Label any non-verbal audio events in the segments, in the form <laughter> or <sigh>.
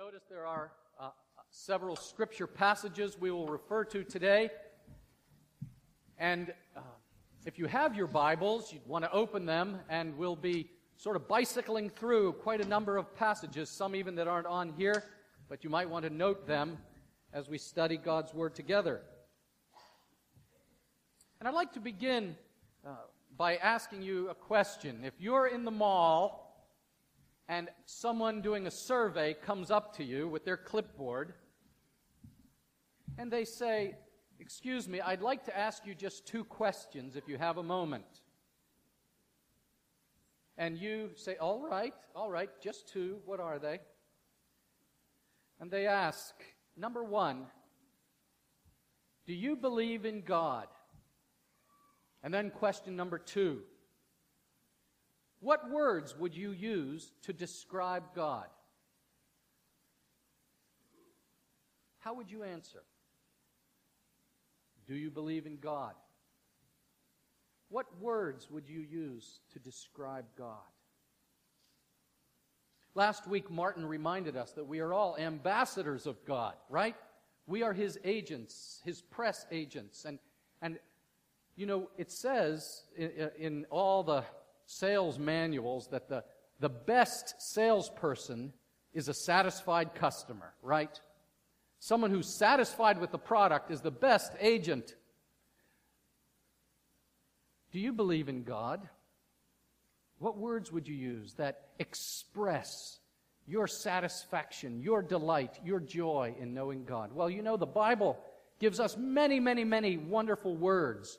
notice there are uh, several scripture passages we will refer to today. And uh, if you have your Bibles, you'd want to open them, and we'll be sort of bicycling through quite a number of passages, some even that aren't on here, but you might want to note them as we study God's Word together. And I'd like to begin uh, by asking you a question. If you're in the mall, and someone doing a survey comes up to you with their clipboard and they say, Excuse me, I'd like to ask you just two questions if you have a moment. And you say, All right, all right, just two. What are they? And they ask, Number one, do you believe in God? And then question number two, what words would you use to describe God? How would you answer? Do you believe in God? What words would you use to describe God? Last week, Martin reminded us that we are all ambassadors of God, right? We are his agents, his press agents. And, and you know, it says in, in all the sales manuals that the, the best salesperson is a satisfied customer, right? Someone who's satisfied with the product is the best agent. Do you believe in God? What words would you use that express your satisfaction, your delight, your joy in knowing God? Well, you know, the Bible gives us many, many, many wonderful words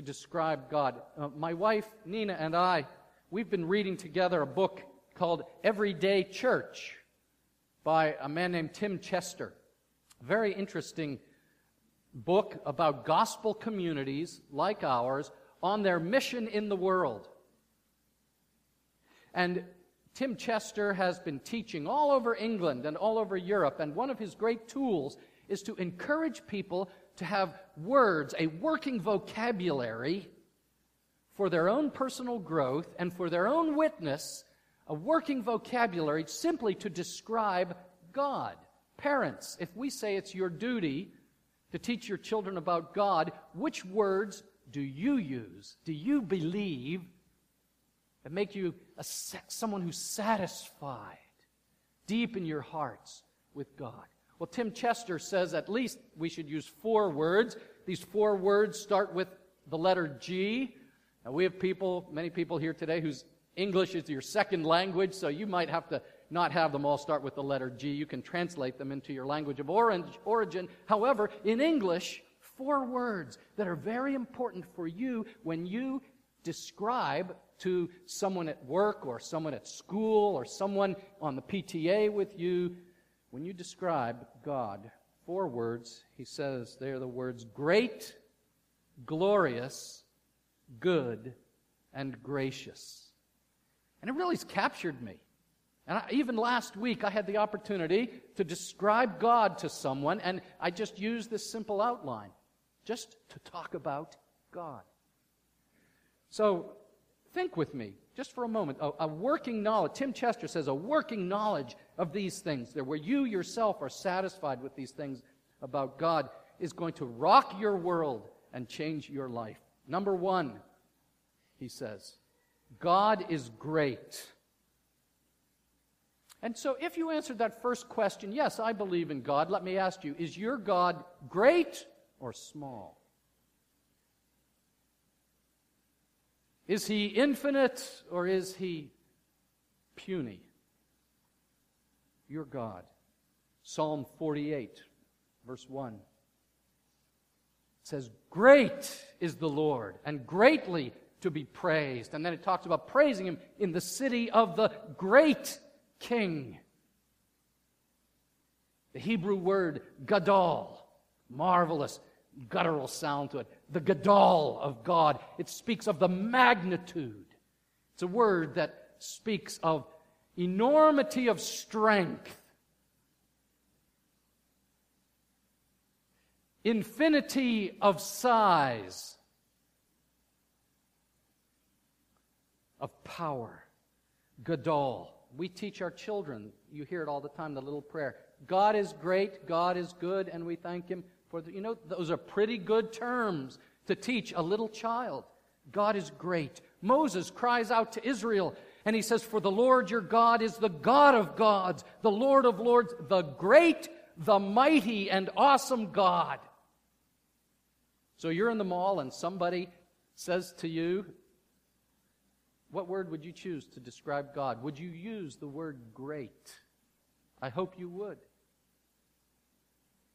to describe God. Uh, my wife, Nina, and I, we've been reading together a book called Everyday Church by a man named Tim Chester. Very interesting book about gospel communities like ours on their mission in the world. And Tim Chester has been teaching all over England and all over Europe, and one of his great tools is to encourage people to have words, a working vocabulary for their own personal growth and for their own witness, a working vocabulary simply to describe God. Parents, if we say it's your duty to teach your children about God, which words do you use? Do you believe that make you a, someone who's satisfied deep in your hearts with God? Well, Tim Chester says at least we should use four words. These four words start with the letter G. Now, we have people, many people here today whose English is your second language, so you might have to not have them all start with the letter G. You can translate them into your language of origin. However, in English, four words that are very important for you when you describe to someone at work or someone at school or someone on the PTA with you when you describe God, four words, he says they are the words great, glorious, good, and gracious. And it really has captured me. And I, even last week, I had the opportunity to describe God to someone, and I just used this simple outline just to talk about God. So, think with me just for a moment. A, a working knowledge, Tim Chester says, a working knowledge of these things, there where you yourself are satisfied with these things about God, is going to rock your world and change your life. Number one, he says, God is great. And so, if you answered that first question, yes, I believe in God, let me ask you, is your God great or small? Is he infinite or is he puny? your God. Psalm 48, verse 1 says, Great is the Lord, and greatly to be praised. And then it talks about praising him in the city of the great king. The Hebrew word gadol, marvelous, guttural sound to it. The gadol of God. It speaks of the magnitude. It's a word that speaks of enormity of strength, infinity of size, of power. Gadol. We teach our children, you hear it all the time, the little prayer. God is great, God is good, and we thank Him for the, you know, those are pretty good terms to teach a little child. God is great. Moses cries out to Israel and he says, For the Lord your God is the God of gods, the Lord of lords, the great, the mighty, and awesome God. So you're in the mall and somebody says to you, What word would you choose to describe God? Would you use the word great? I hope you would.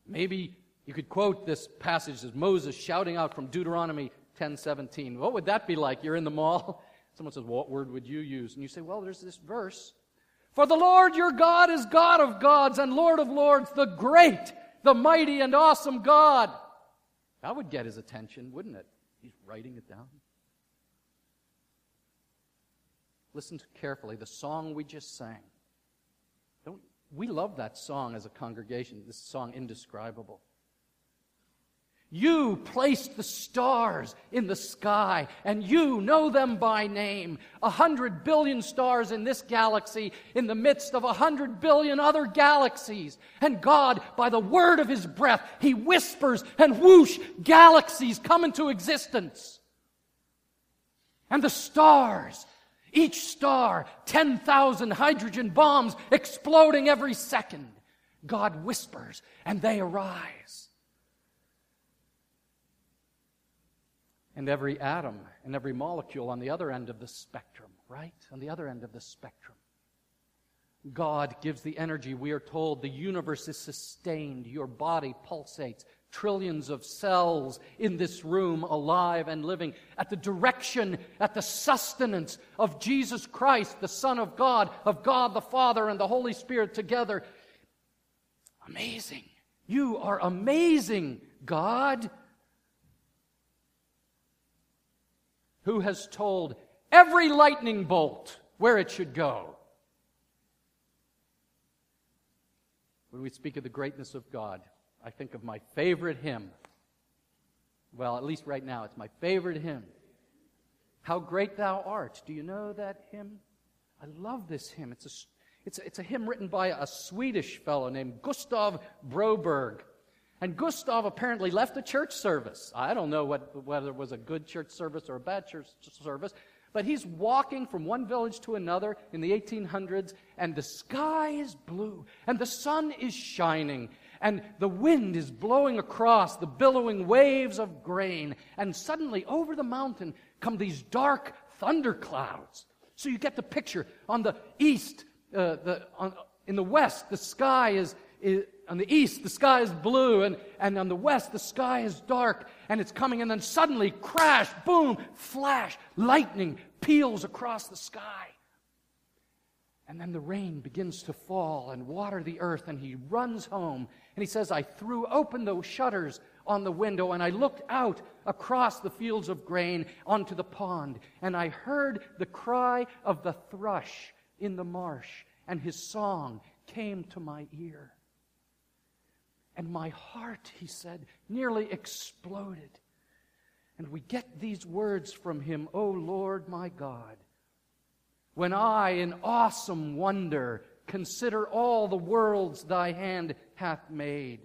Maybe you could quote this passage as Moses shouting out from Deuteronomy 10:17. What would that be like? You're in the mall. <laughs> Someone says, "What word would you use?" And you say, "Well, there's this verse. For the Lord your God is God of gods and Lord of lords, the great, the mighty and awesome God." That would get his attention, wouldn't it? He's writing it down. Listen carefully. The song we just sang. Don't, we love that song as a congregation, this song, Indescribable. You placed the stars in the sky, and you know them by name. A hundred billion stars in this galaxy, in the midst of a hundred billion other galaxies. And God, by the word of his breath, he whispers, and whoosh, galaxies come into existence. And the stars, each star, 10,000 hydrogen bombs exploding every second. God whispers, and they arise. And every atom and every molecule on the other end of the spectrum, right? On the other end of the spectrum. God gives the energy. We are told the universe is sustained. Your body pulsates. Trillions of cells in this room, alive and living, at the direction, at the sustenance of Jesus Christ, the Son of God, of God the Father and the Holy Spirit together. Amazing. You are amazing, God. Who has told every lightning bolt where it should go. When we speak of the greatness of God, I think of my favorite hymn. Well, at least right now, it's my favorite hymn. How great thou art. Do you know that hymn? I love this hymn. It's a, it's a, it's a hymn written by a Swedish fellow named Gustav Broberg. And Gustav apparently left the church service. I don't know what, whether it was a good church service or a bad church service, but he's walking from one village to another in the 1800s, and the sky is blue, and the sun is shining, and the wind is blowing across the billowing waves of grain, and suddenly over the mountain come these dark thunderclouds. So you get the picture. On the east, uh, the, on, in the west, the sky is, is on the east, the sky is blue, and, and on the west, the sky is dark, and it's coming, and then suddenly, crash, boom, flash, lightning peels across the sky. And then the rain begins to fall and water the earth, and he runs home. And he says, I threw open those shutters on the window, and I looked out across the fields of grain onto the pond, and I heard the cry of the thrush in the marsh, and his song came to my ear. And my heart, he said, nearly exploded. And we get these words from him, O Lord my God. When I, in awesome wonder, consider all the worlds thy hand hath made,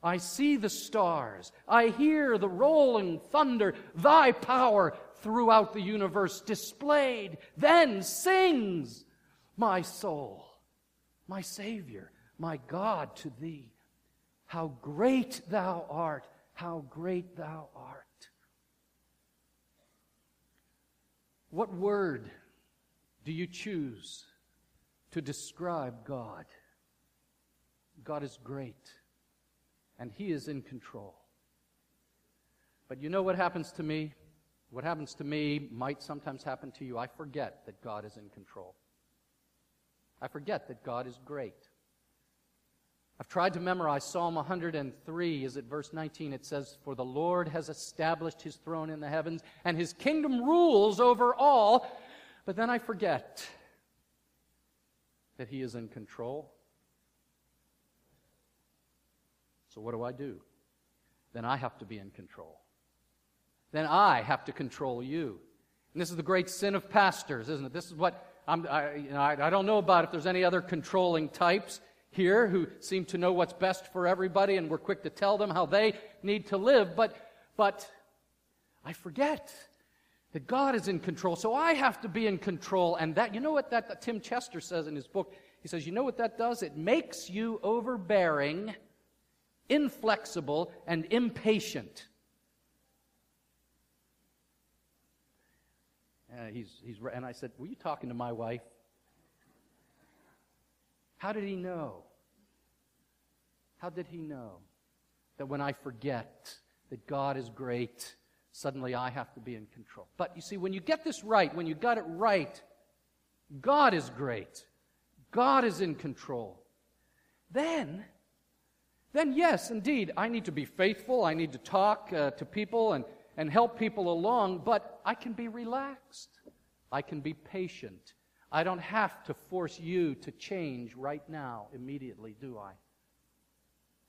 I see the stars, I hear the rolling thunder, thy power throughout the universe displayed. Then sings my soul, my Savior, my God to thee. How great thou art! How great thou art! What word do you choose to describe God? God is great, and He is in control. But you know what happens to me? What happens to me might sometimes happen to you. I forget that God is in control. I forget that God is great. I've tried to memorize Psalm 103. Is it verse 19? It says, For the Lord has established his throne in the heavens, and his kingdom rules over all. But then I forget that he is in control. So what do I do? Then I have to be in control. Then I have to control you. And this is the great sin of pastors, isn't it? This is what I'm, I, you know, I, I don't know about if there's any other controlling types here who seem to know what's best for everybody and we're quick to tell them how they need to live, but, but I forget that God is in control. So I have to be in control. And that, you know what that, that Tim Chester says in his book? He says, you know what that does? It makes you overbearing, inflexible, and impatient. Uh, he's, he's, and I said, Were you talking to my wife? How did he know? How did he know that when I forget that God is great, suddenly I have to be in control? But you see, when you get this right, when you got it right, God is great. God is in control. Then, then yes, indeed, I need to be faithful. I need to talk uh, to people and, and help people along, but I can be relaxed. I can be patient. I don't have to force you to change right now, immediately, do I?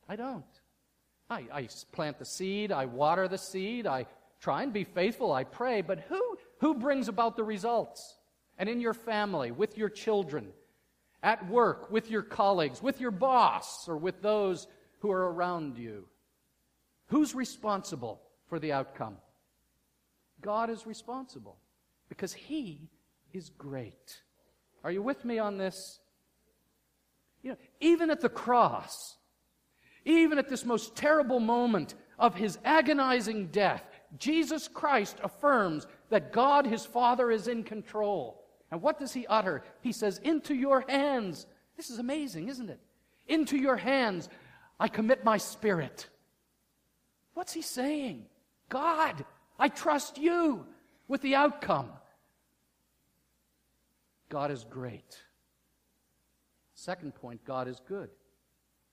I don't. I, I plant the seed, I water the seed, I try and be faithful, I pray, but who, who brings about the results? And in your family, with your children, at work, with your colleagues, with your boss, or with those who are around you. Who's responsible for the outcome? God is responsible because He is great. Are you with me on this? You know, even at the cross, even at this most terrible moment of His agonizing death, Jesus Christ affirms that God, His Father, is in control. And what does He utter? He says, Into your hands. This is amazing, isn't it? Into your hands I commit my spirit. What's he saying? God, I trust you with the outcome. God is great. Second point, God is good.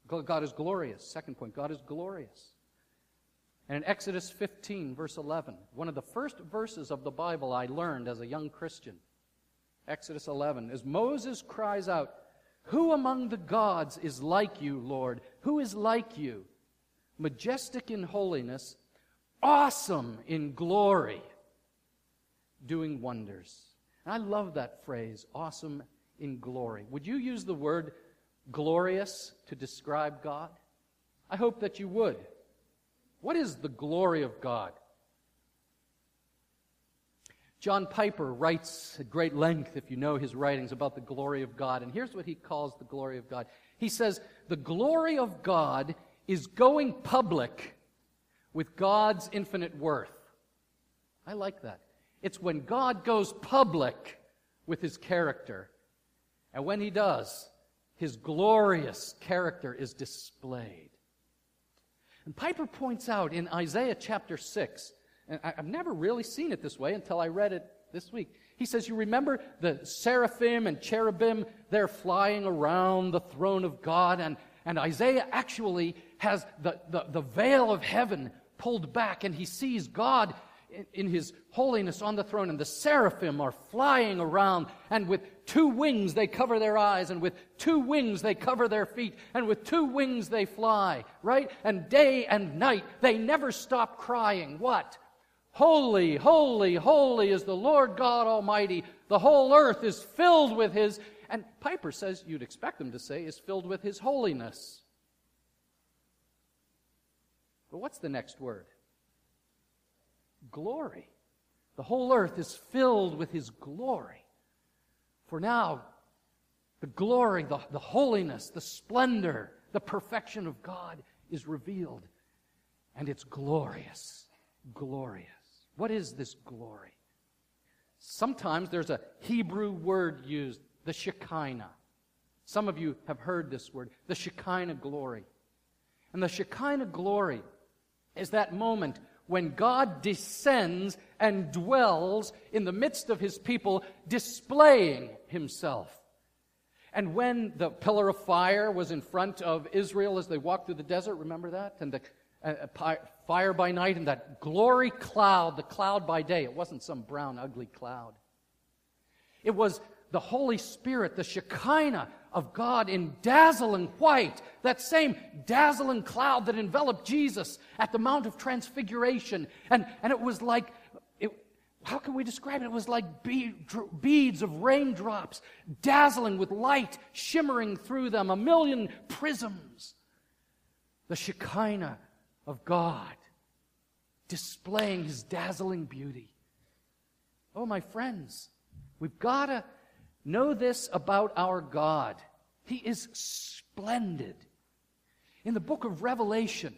God is glorious. Second point, God is glorious. And in Exodus 15, verse 11, one of the first verses of the Bible I learned as a young Christian, Exodus 11, as Moses cries out, who among the gods is like you, Lord? Who is like you? Majestic in holiness, awesome in glory, doing wonders. And I love that phrase, awesome in glory. Would you use the word glorious to describe God? I hope that you would. What is the glory of God? John Piper writes at great length, if you know his writings, about the glory of God. And here's what he calls the glory of God. He says, The glory of God is going public with God's infinite worth. I like that. It's when God goes public with his character. And when he does, his glorious character is displayed. And Piper points out in Isaiah chapter 6 and I, have never really seen it this way until I read it this week. He says, You remember the seraphim and cherubim? They're flying around the throne of God, and, and Isaiah actually has the, the, the veil of heaven pulled back, and he sees God in, in his holiness on the throne, and the seraphim are flying around, and with two wings they cover their eyes, and with two wings they cover their feet, and with two wings they fly, right? And day and night they never stop crying. What? Holy, holy, holy is the Lord God Almighty. The whole earth is filled with His, and Piper says you'd expect them to say, is filled with His holiness. But what's the next word? Glory. The whole earth is filled with His glory. For now, the glory, the, the holiness, the splendor, the perfection of God is revealed. And it's glorious. Glorious. What is this glory? Sometimes there's a Hebrew word used, the Shekinah. Some of you have heard this word, the Shekinah glory. And the Shekinah glory is that moment when God descends and dwells in the midst of his people, displaying himself. And when the pillar of fire was in front of Israel as they walked through the desert, remember that? And the uh, uh, fire by night and that glory cloud, the cloud by day. It wasn't some brown, ugly cloud. It was the Holy Spirit, the Shekinah of God in dazzling white, that same dazzling cloud that enveloped Jesus at the Mount of Transfiguration. And, and it was like, it, how can we describe it? It was like beads of raindrops, dazzling with light, shimmering through them, a million prisms. The Shekinah of God, displaying his dazzling beauty. Oh, my friends, we've got to know this about our God. He is splendid. In the book of Revelation,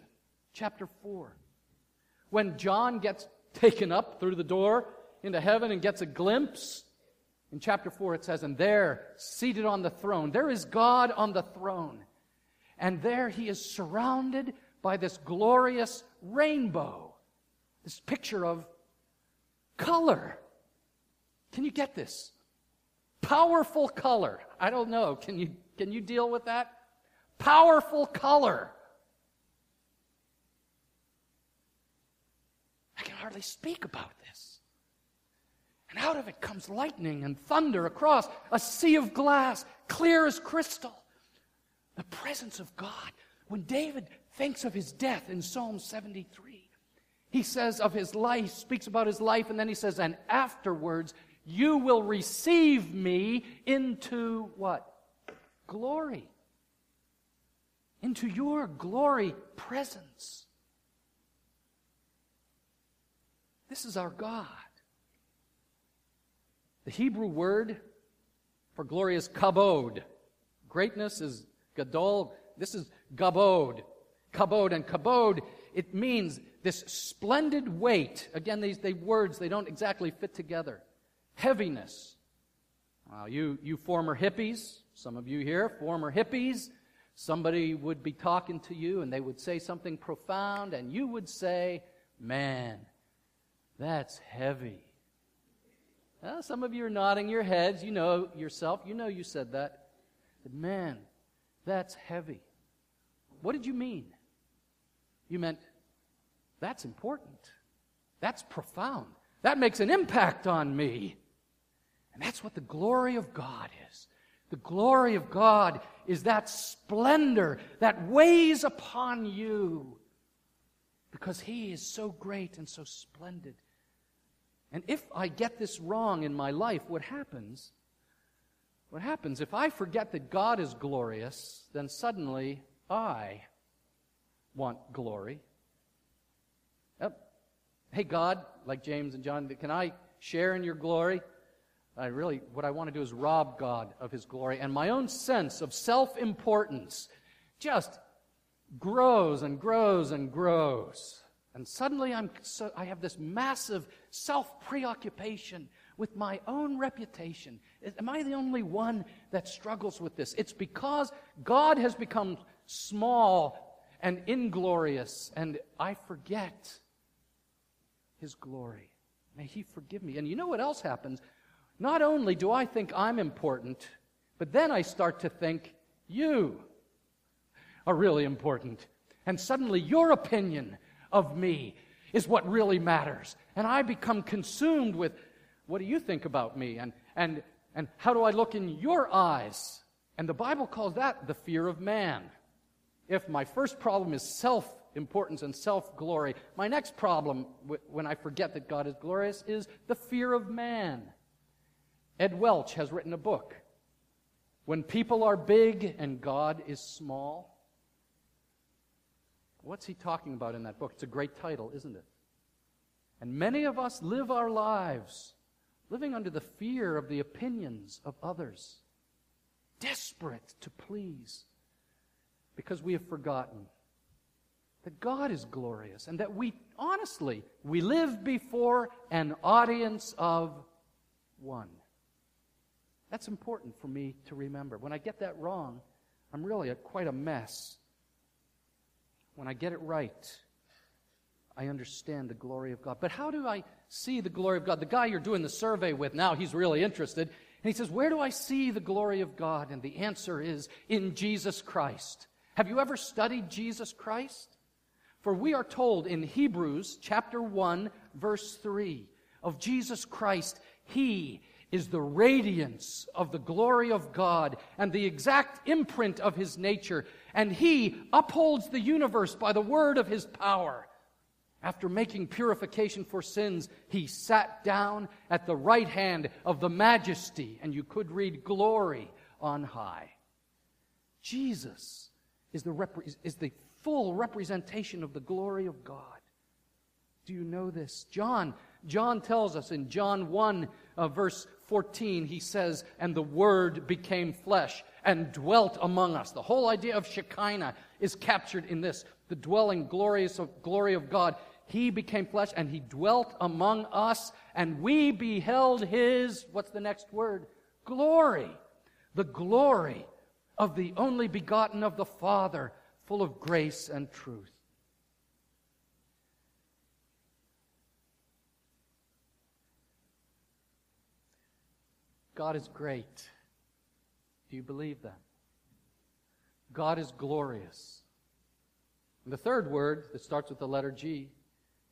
chapter 4, when John gets taken up through the door into heaven and gets a glimpse. In chapter 4, it says, And there, seated on the throne, there is God on the throne. And there he is surrounded by this glorious rainbow, this picture of color. Can you get this? Powerful color. I don't know. Can you, can you deal with that? Powerful color. I can hardly speak about this. And out of it comes lightning and thunder across a sea of glass, clear as crystal. The presence of God. When David thinks of his death in Psalm 73, he says of his life, speaks about his life, and then he says, and afterwards you will receive me into what? Glory. Into your glory presence. This is our God. The Hebrew word for glory is kabod. Greatness is gadol. This is gabod. Kabod. And kabod, it means this splendid weight. Again, these they words, they don't exactly fit together. Heaviness. Well, you, you former hippies, some of you here, former hippies, somebody would be talking to you and they would say something profound, and you would say, Man, that's heavy. Some of you are nodding your heads. You know yourself. You know you said that. But man, that's heavy. What did you mean? You meant that's important. That's profound. That makes an impact on me. And that's what the glory of God is. The glory of God is that splendor that weighs upon you because He is so great and so splendid. And if I get this wrong in my life, what happens? What happens? If I forget that God is glorious, then suddenly I want glory. Yep. Hey, God, like James and John, can I share in your glory? I really, what I want to do is rob God of his glory. And my own sense of self importance just grows and grows and grows. And suddenly I'm so, I have this massive self preoccupation with my own reputation. Am I the only one that struggles with this? It's because God has become small and inglorious, and I forget His glory. May He forgive me. And you know what else happens? Not only do I think I'm important, but then I start to think you are really important. And suddenly your opinion of me is what really matters. And I become consumed with what do you think about me? And, and, and how do I look in your eyes? And the Bible calls that the fear of man. If my first problem is self importance and self glory, my next problem when I forget that God is glorious is the fear of man. Ed Welch has written a book, When People Are Big and God is Small. What's he talking about in that book? It's a great title, isn't it? And many of us live our lives living under the fear of the opinions of others, desperate to please, because we have forgotten that God is glorious and that we, honestly, we live before an audience of one. That's important for me to remember. When I get that wrong, I'm really a, quite a mess. When I get it right, I understand the glory of God. But how do I see the glory of God? The guy you're doing the survey with now, he's really interested. And he says, Where do I see the glory of God? And the answer is in Jesus Christ. Have you ever studied Jesus Christ? For we are told in Hebrews chapter 1, verse 3 of Jesus Christ, He is the radiance of the glory of God and the exact imprint of His nature and he upholds the universe by the word of his power. After making purification for sins, he sat down at the right hand of the majesty, and you could read glory on high. Jesus is the, is the full representation of the glory of God. Do you know this? John, John tells us in John 1, uh, verse 14, he says, And the Word became flesh and dwelt among us. The whole idea of Shekinah is captured in this the dwelling glorious of, glory of God. He became flesh and he dwelt among us, and we beheld his, what's the next word? Glory. The glory of the only begotten of the Father, full of grace and truth. God is great. Do you believe that? God is glorious. And the third word that starts with the letter G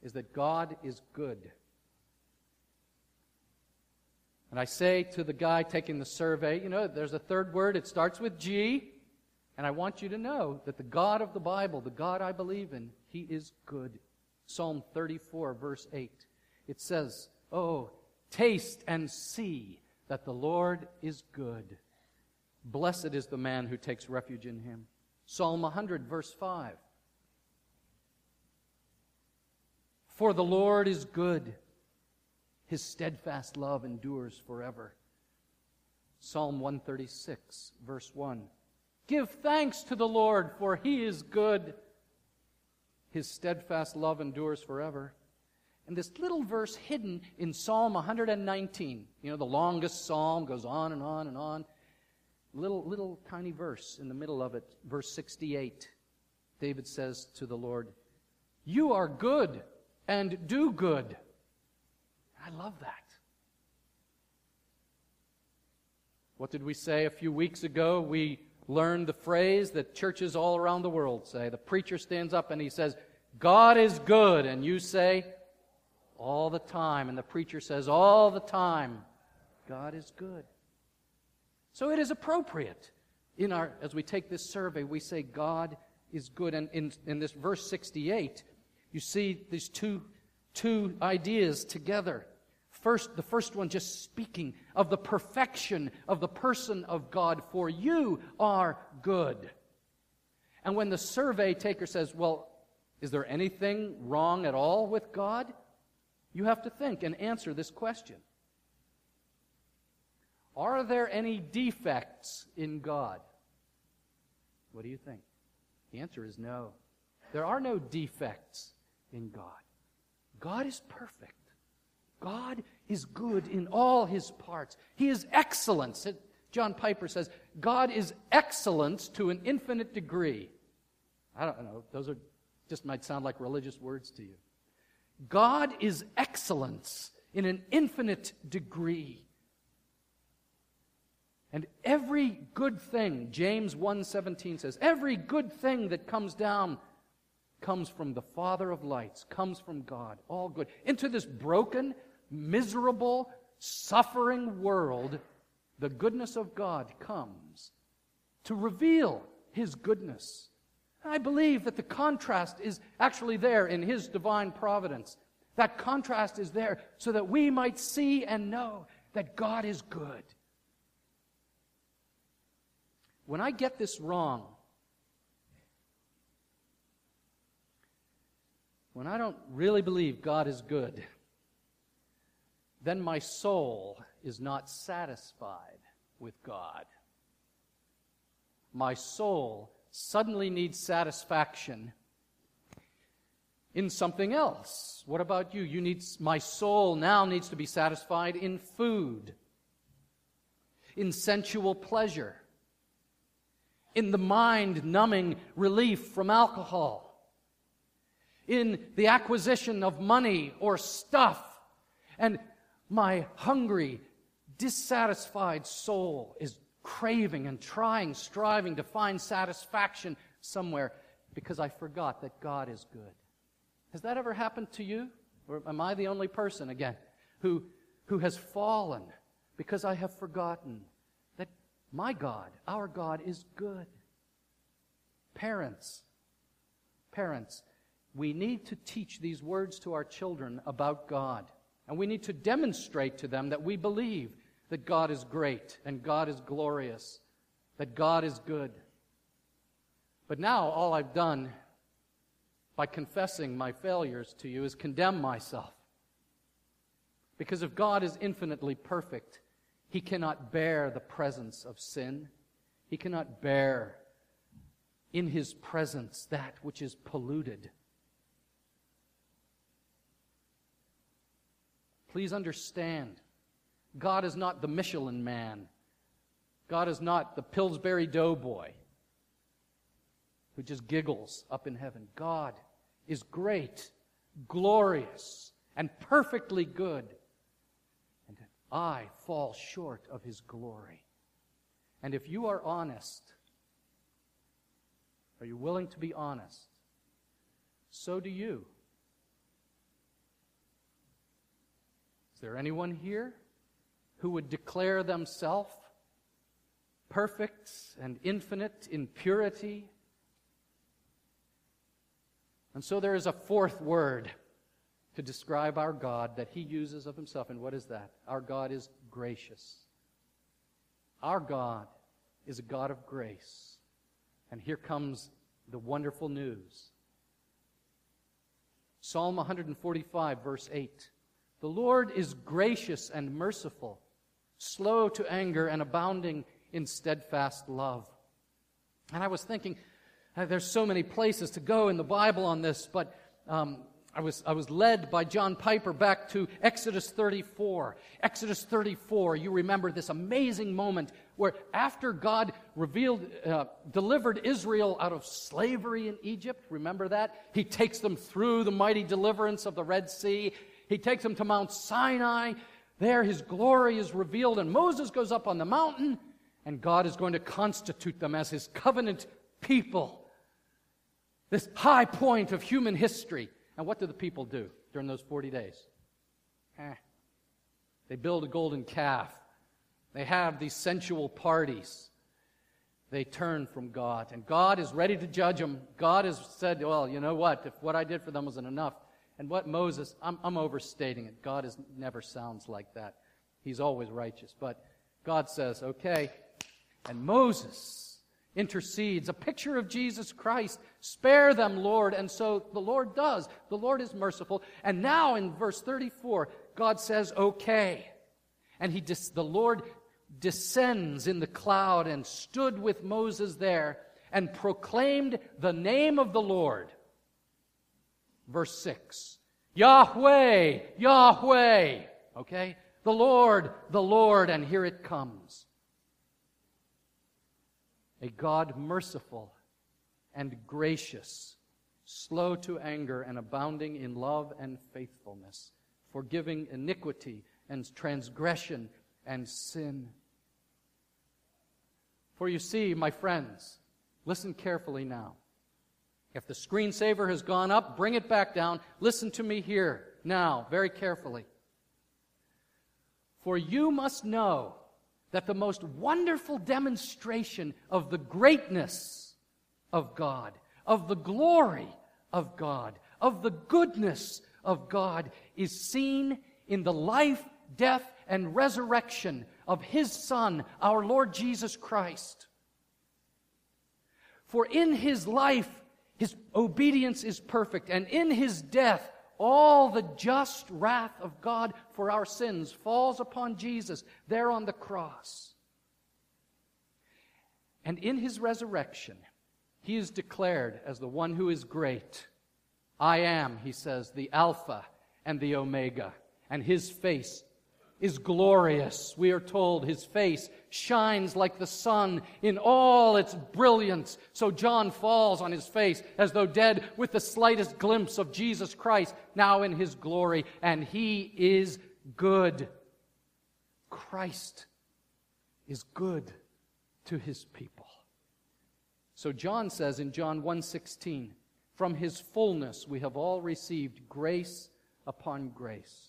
is that God is good. And I say to the guy taking the survey, you know, there's a third word, it starts with G. And I want you to know that the God of the Bible, the God I believe in, He is good. Psalm 34, verse 8. It says, Oh, taste and see that the Lord is good. Blessed is the man who takes refuge in Him. Psalm 100, verse 5. For the Lord is good. His steadfast love endures forever. Psalm 136, verse 1. Give thanks to the Lord, for he is good. His steadfast love endures forever. And this little verse hidden in Psalm 119, you know, the longest psalm goes on and on and on. Little, little tiny verse in the middle of it, verse 68. David says to the Lord, You are good and do good. I love that. What did we say a few weeks ago? We learned the phrase that churches all around the world say. The preacher stands up and he says, God is good. And you say, all the time. And the preacher says, all the time, God is good. So it is appropriate in our, as we take this survey, we say God is good. And in, in this verse 68, you see these two, two ideas together. First, the first one just speaking of the perfection of the person of God, for you are good. And when the survey taker says, Well, is there anything wrong at all with God? You have to think and answer this question Are there any defects in God? What do you think? The answer is no. There are no defects in God. God is perfect. God is good in all his parts. He is excellence. John Piper says, God is excellence to an infinite degree. I don't know, those are just might sound like religious words to you. God is excellence in an infinite degree. And every good thing, James 1:17 says, every good thing that comes down comes from the Father of lights, comes from God, all good. Into this broken, miserable, suffering world, the goodness of God comes to reveal His goodness. I believe that the contrast is actually there in His divine providence. That contrast is there so that we might see and know that God is good. When I get this wrong, when I don't really believe God is good, then my soul is not satisfied with God. My soul suddenly needs satisfaction in something else. What about you? You need my soul now needs to be satisfied in food, in sensual pleasure, in the mind numbing relief from alcohol in the acquisition of money or stuff. And my hungry, dissatisfied soul is craving and trying, striving to find satisfaction somewhere because I forgot that God is good. Has that ever happened to you? Or am I the only person, again, who, who has fallen because I have forgotten that my God, our God, is good? Parents, parents, we need to teach these words to our children about God. And we need to demonstrate to them that we believe that God is great and God is glorious, that God is good. But now all I've done by confessing my failures to you is condemn myself. Because if God is infinitely perfect, he cannot bear the presence of sin. He cannot bear in his presence that which is polluted. Please understand, God is not the Michelin man. God is not the Pillsbury Doughboy who just giggles up in heaven. God is great, glorious, and perfectly good. And I fall short of his glory. And if you are honest, are you willing to be honest? So do you. Is there anyone here who would declare themselves perfect and infinite in purity? And so there is a fourth word to describe our God that he uses of himself. And what is that? Our God is gracious. Our God is a God of grace. And here comes the wonderful news. Psalm 145, verse 8. The Lord is gracious and merciful, slow to anger and abounding in steadfast love. And I was thinking, uh, there's so many places to go in the Bible on this, but um, I was, I was led by John Piper back to Exodus 34. Exodus 34, you remember this amazing moment where after God revealed, uh, delivered Israel out of slavery in Egypt, remember that? He takes them through the mighty deliverance of the Red Sea. He takes them to Mount Sinai. There his glory is revealed, and Moses goes up on the mountain, and God is going to constitute them as his covenant people. This high point of human history. And what do the people do during those 40 days? Eh. They build a golden calf. They have these sensual parties. They turn from God. And God is ready to judge them. God has said, well, you know what? If what I did for them wasn't enough. And what Moses, I'm, I'm overstating it. God is, never sounds like that. He's always righteous. But God says, okay. And Moses intercedes, a picture of Jesus Christ. Spare them, Lord. And so the Lord does. The Lord is merciful. And now in verse 34, God says, okay. And he dis- the Lord descends in the cloud and stood with Moses there and proclaimed the name of the Lord. Verse 6. Yahweh, Yahweh. Okay? The Lord, the Lord, and here it comes a God merciful and gracious, slow to anger and abounding in love and faithfulness, forgiving iniquity and transgression and sin. For you see, my friends, listen carefully now. If the screensaver has gone up, bring it back down. Listen to me here now, very carefully. For you must know that the most wonderful demonstration of the greatness of God, of the glory of God, of the goodness of God is seen in the life, death, and resurrection of His Son, our Lord Jesus Christ. For in His life, His obedience is perfect, and in His death, all the just wrath of God for our sins falls upon Jesus there on the cross. And in his resurrection, he is declared as the one who is great. I am, he says, the Alpha and the Omega. And his face is glorious. We are told his face shines like the sun in all its brilliance. So John falls on his face as though dead with the slightest glimpse of Jesus Christ now in his glory. And he is good. Christ is good to his people. So John says in John 1:16, from his fullness we have all received grace upon grace.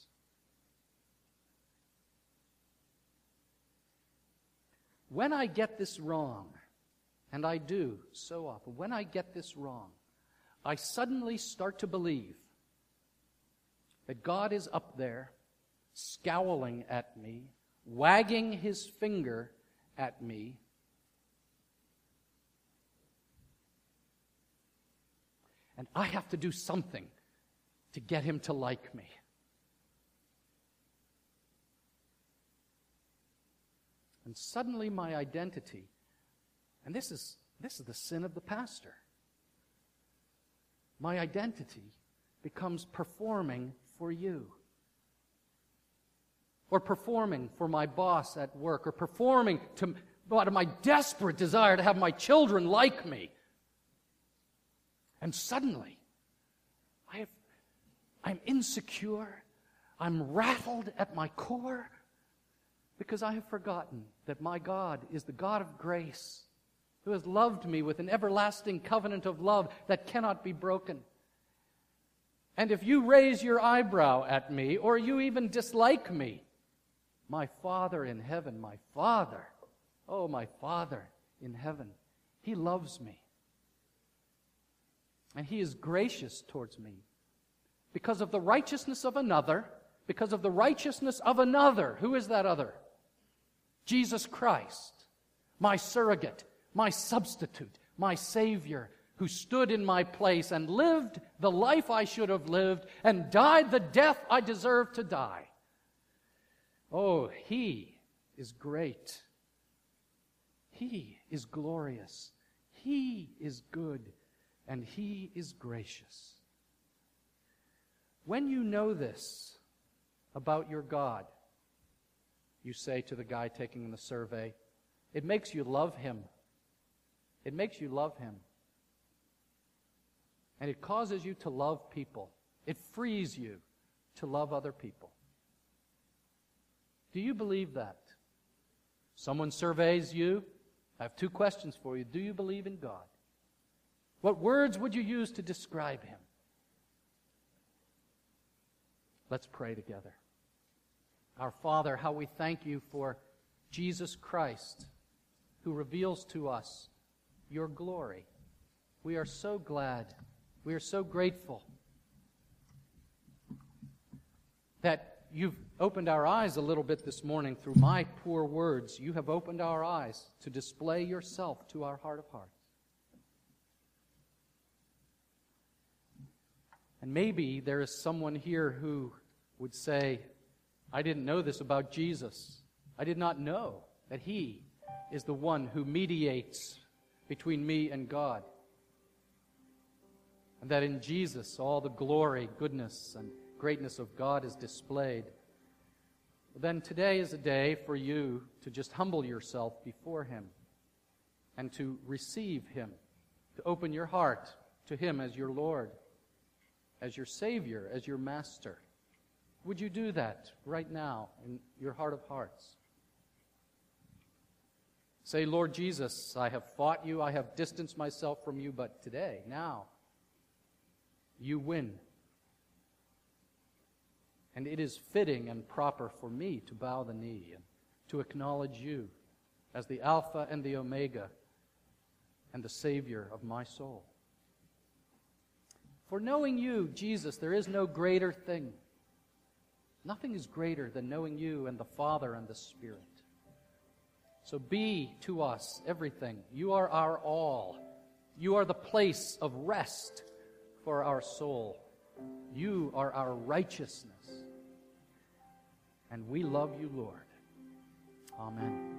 When I get this wrong, and I do so often, when I get this wrong, I suddenly start to believe that God is up there, scowling at me, wagging his finger at me. And I have to do something to get him to like me. And suddenly my identity, and this is, this is the sin of the pastor, my identity becomes performing for you. Or performing for my boss at work, or performing to, out of my desperate desire to have my children like me. And suddenly, I have, I'm insecure. I'm rattled at my core because I have forgotten that my God is the God of grace who has loved me with an everlasting covenant of love that cannot be broken. And if you raise your eyebrow at me, or you even dislike me, my Father in heaven, my Father, oh, my Father in heaven, He loves me. And He is gracious towards me. Because of the righteousness of another, because of the righteousness of another. Who is that other? Jesus Christ, my surrogate, my substitute, my Savior, who stood in my place and lived the life I should have lived and died the death I deserved to die. Oh, He is great. He is glorious. He is good. And He is gracious. When you know this about your God, you say to the guy taking the survey, it makes you love Him. It makes you love Him. And it causes you to love people. It frees you to love other people. Do you believe that? Someone surveys you. I have two questions for you. Do you believe in God? What words would you use to describe Him? Let's pray together. Our Father, how we thank you for Jesus Christ, who reveals to us your glory. We are so glad we are so grateful that you've opened our eyes a little bit this morning through my poor words. You have opened our eyes to display yourself to our heart of hearts. And maybe there is someone here who would say, I didn't know this about Jesus. I did not know that He is the one who mediates between me and God and that in Jesus all the glory, goodness, and greatness of God is displayed, then today is a day for you to just humble yourself before Him and to receive Him, to open your heart to Him as your Lord, as your Savior, as your Master. Would you do that right now in your heart of hearts? Say, Lord Jesus, I have fought you, I have distanced myself from you, but today, now, you win. And it is fitting and proper for me to bow the knee and to acknowledge you as the Alpha and the Omega and the Savior of my soul. For knowing you, Jesus, there is no greater thing. Nothing is greater than knowing you and the Father and the Spirit. So be to us everything. You are our all. You are the place of rest for our soul. You are our righteousness. And we love you, Lord. Amen.